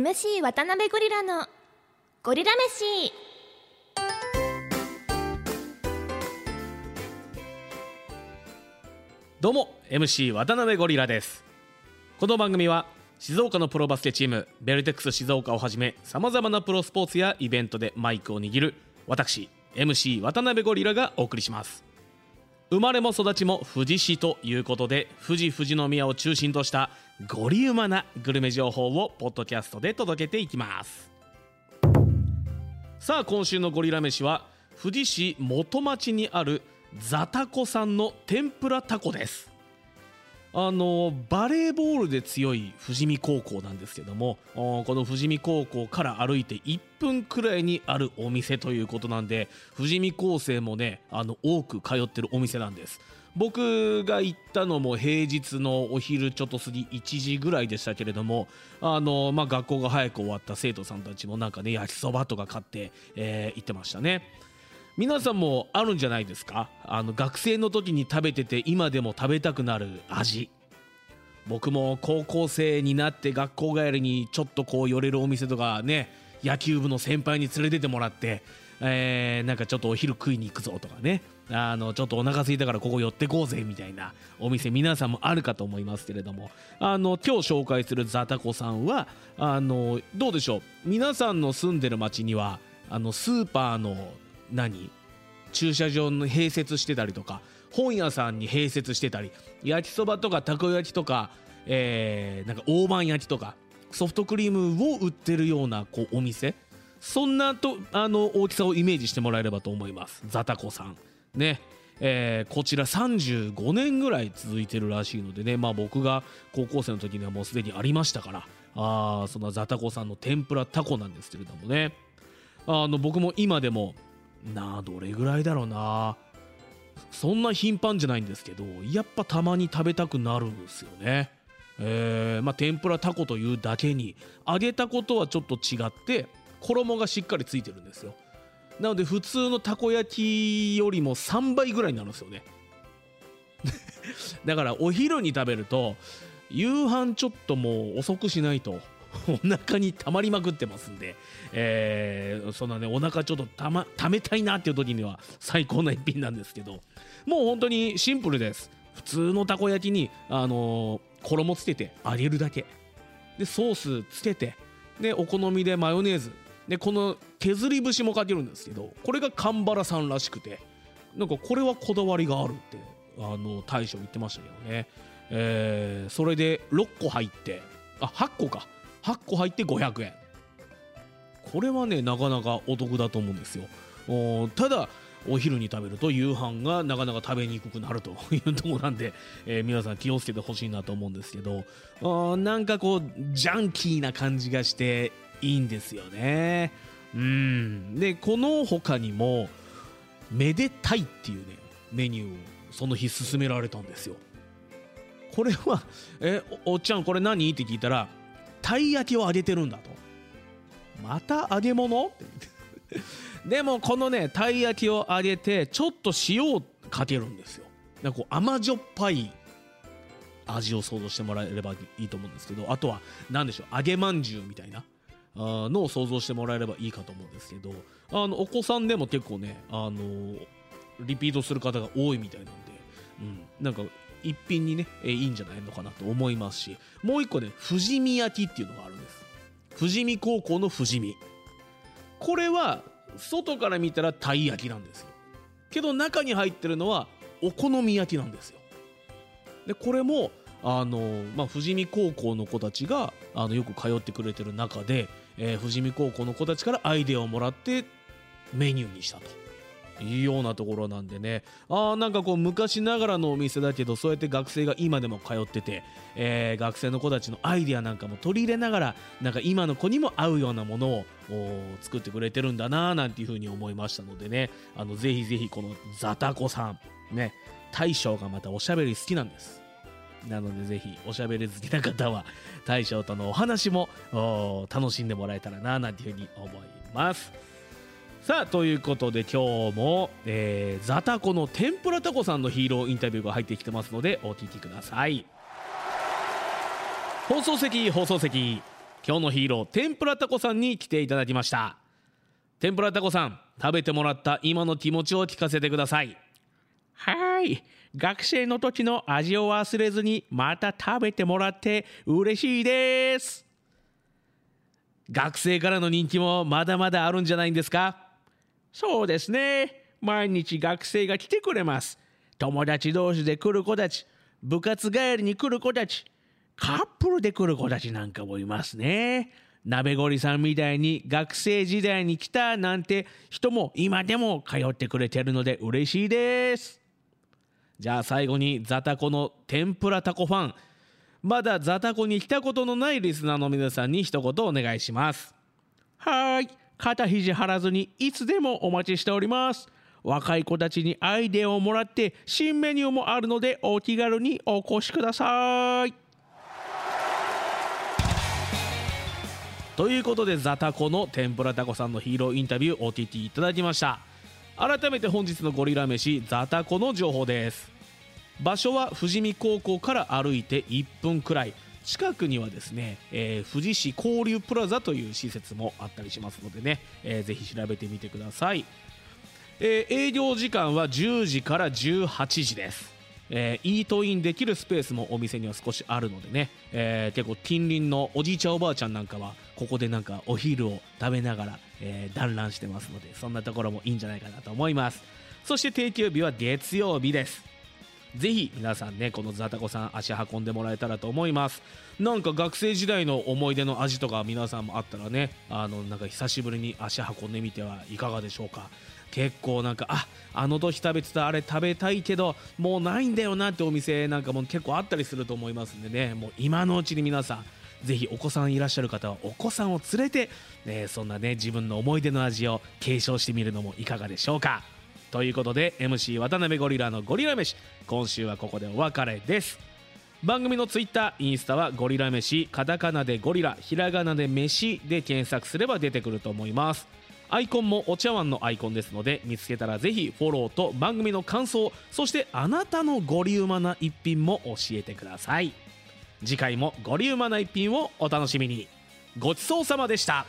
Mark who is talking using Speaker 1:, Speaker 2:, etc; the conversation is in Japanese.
Speaker 1: MC 渡辺ゴリラのゴリラ飯。
Speaker 2: どうも MC 渡辺ゴリラです。この番組は静岡のプロバスケチームベルテックス静岡をはじめさまざまなプロスポーツやイベントでマイクを握る私 MC 渡辺ゴリラがお送りします。生まれも育ちも富士市ということで富士富士宮を中心としたゴリウマなグルメ情報をポッドキャストで届けていきます。さあ今週のゴリラ飯は富士市元町にあるザタコさんの天ぷらタコです。あのバレーボールで強い富士見高校なんですけどもこの富士見高校から歩いて1分くらいにあるお店ということなんで富士見高生もねあの多く通ってるお店なんです。僕が行ったのも平日のお昼ちょっと過ぎ1時ぐらいでしたけれどもあの、まあ、学校が早く終わった生徒さんたちもなんかね焼きそばとか買って、えー、行ってましたね。皆さんもあるんじゃないですか？あの学生の時に食べてて今でも食べたくなる味。僕も高校生になって学校帰りにちょっとこう寄れるお店とかね野球部の先輩に連れてってもらって、えー、なんかちょっとお昼食いに行くぞとかね。あのちょっとお腹空いたからここ寄ってこうぜみたいなお店皆さんもあるかと思いますけれども。あの今日紹介するザタコさんはあのどうでしょう？皆さんの住んでる町にはあのスーパーの何？駐車場に併設してたりとか本屋さんに併設してたり焼きそばとかたこ焼きとか、えー、なんか大判焼きとかソフトクリームを売ってるようなこうお店。そんなとあの大きさをイメージしてもらえればと思います。ザタコさん。ね。えー、こちら35年ぐらい続いてるらしいのでね。まあ僕が高校生の時にはもうすでにありましたから。あそのザタコさんの天ぷらタコなんですけれどもね。あの僕も今でもなあどれぐらいだろうな。そんな頻繁じゃないんですけどやっぱたまに食べたくなるんですよね。えー、まあ天ぷらタコというだけに揚げたことはちょっと違って衣がしっかりついてるんですよ。なので普通のたこ焼きよりも3倍ぐらいになるんですよね。だからお昼に食べると夕飯ちょっともう遅くしないとお腹に溜まりまくってますんで、えー、そんなねお腹ちょっとた、ま、溜めたいなっていう時には最高な一品なんですけどもう本当にシンプルです。普通のたこ焼きに、あのー、衣つけて揚げるだけでソースつけてでお好みでマヨネーズでこの削り節もかけるんですけどこれが神原さんらしくてなんかこれはこだわりがあるってあの大将言ってましたけどね、えー、それで6個入ってあ8個か8個入って500円これはねなかなかお得だと思うんですよただお昼に食べると夕飯がなかなか食べにくくなるというとこなんで、えー、皆さん気をつけてほしいなと思うんですけどなんかこうジャンキーな感じがしていいんですよね。うん。でこの他にもめでたいっていうねメニューをその日勧められたんですよ。これは「えおっちゃんこれ何?」って聞いたらたい焼きを揚げてるんだと。また揚げ物？って。でもこのねたい焼きを揚げてちょっと塩をかけるんですよ。なんかこう甘じょっぱい味を想像してもらえればいいと思うんですけどあとは何でしょう揚げまんじゅうみたいな。あのを想像してもらえればいいかと思うんですけどあのお子さんでも結構ねあのリピートする方が多いみたいなんで、うん、なんか一品にね、え、いいんじゃないのかなと思いますしもう一個ね富士見焼きっていうのがあるんです。富士見高校の富士見。これは外から見たらたい焼きなんですよ。けど中に入ってるのはお好み焼きなんですよ。でこれもあの、まあ、富士見高校の子たちがあのよく通ってくれてる中で、えー、富士見高校の子たちからアイデアをもらってメニューにしたと。いうようなところなんでね。あなんかこう昔ながらのお店だけどそうやって学生が今でも通ってて、えー、学生の子たちのアイデアなんかも取り入れながらなんか今の子にも合うようなものを作ってくれてるんだななんていうふうに思いましたのでね。あのぜひぜひこのザタコさんね大将がまたおしゃべり好きなんです。なのでぜひおしゃべり好きな方は大将とのお話も楽しんでもらえたらななんていうふうに思います。さあということで今日も、えー、ザタコの天ぷらタコさんのヒーローインタビューが入ってきてますのでお聞きください。放送席放送席。今日のヒーロー天ぷらタコさんに来ていただきました。天ぷらタコさん食べてもらった今の気持ちを聞かせてください。
Speaker 3: はい。学生の時の味を忘れずにまた食べてもらって嬉しいです。
Speaker 2: 学生からの人気もまだまだあるんじゃないんですか？
Speaker 3: そうですね。毎日学生が来てくれます。友達同士で来る子たち部活帰りに来る子たちカップルで来る子たちなんかもいますね。鍋ごりさんみたいに学生時代に来たなんて人も今でも通ってくれてるので嬉しいです。
Speaker 2: じゃあ最後にザタコの天ぷらタコファン。まだザタコに来たことのないリスナーの皆さんに一言お願いします。
Speaker 3: はい。肩肘張らずにいつでもお待ちしております。若い子たちにアイデアをもらって新メニューもあるのでお気軽にお越しください。
Speaker 2: ということでザタコの天ぷらタコさんのヒーローインタビュー OTT いただきました。改めて本日のゴリラ飯ザタコの情報です。場所は富士見高校から歩いて1分くらい。近くにはですね、えー、富士市交流プラザという施設もあったりしますのでね、えー、ぜひ調べてみてください、えー、営業時間は10時から18時です。えー、イートインできるスペースもお店には少しあるのでね、えー、結構近隣のおじいちゃんおばあちゃんなんかはここでなんかお昼を食べながら、えー、団らんしてますのでそんなところもいいんじゃないかなと思います。そして定休日は月曜日です。ぜひ皆さんねこのザタコさん足運んでもらえたらと思います。なんか学生時代の思い出の味とか皆さんもあったらねあのなんか久しぶりに足運んでみてはいかがでしょうか。結構なんかああの時食べてたあれ食べたいけどもうないんだよなってお店なんかも結構あったりすると思いますんでね。もう今のうちに皆さんぜひお子さんいらっしゃる方はお子さんを連れて、ね、そんなね自分の思い出の味を継承してみるのもいかがでしょうか。ということで MC 渡辺ゴリラのゴリラ飯今週はここでお別れです。番組のツイッターインスタはゴリラ飯カタカナでゴリラひらがなで飯で検索すれば出てくると思います。アイコンもお茶碗のアイコンですので見つけたらぜひフォローと番組の感想そしてあなたのゴリウマな一品も教えてください。次回もゴリウマな一品をお楽しみに。ごちそうさまでした。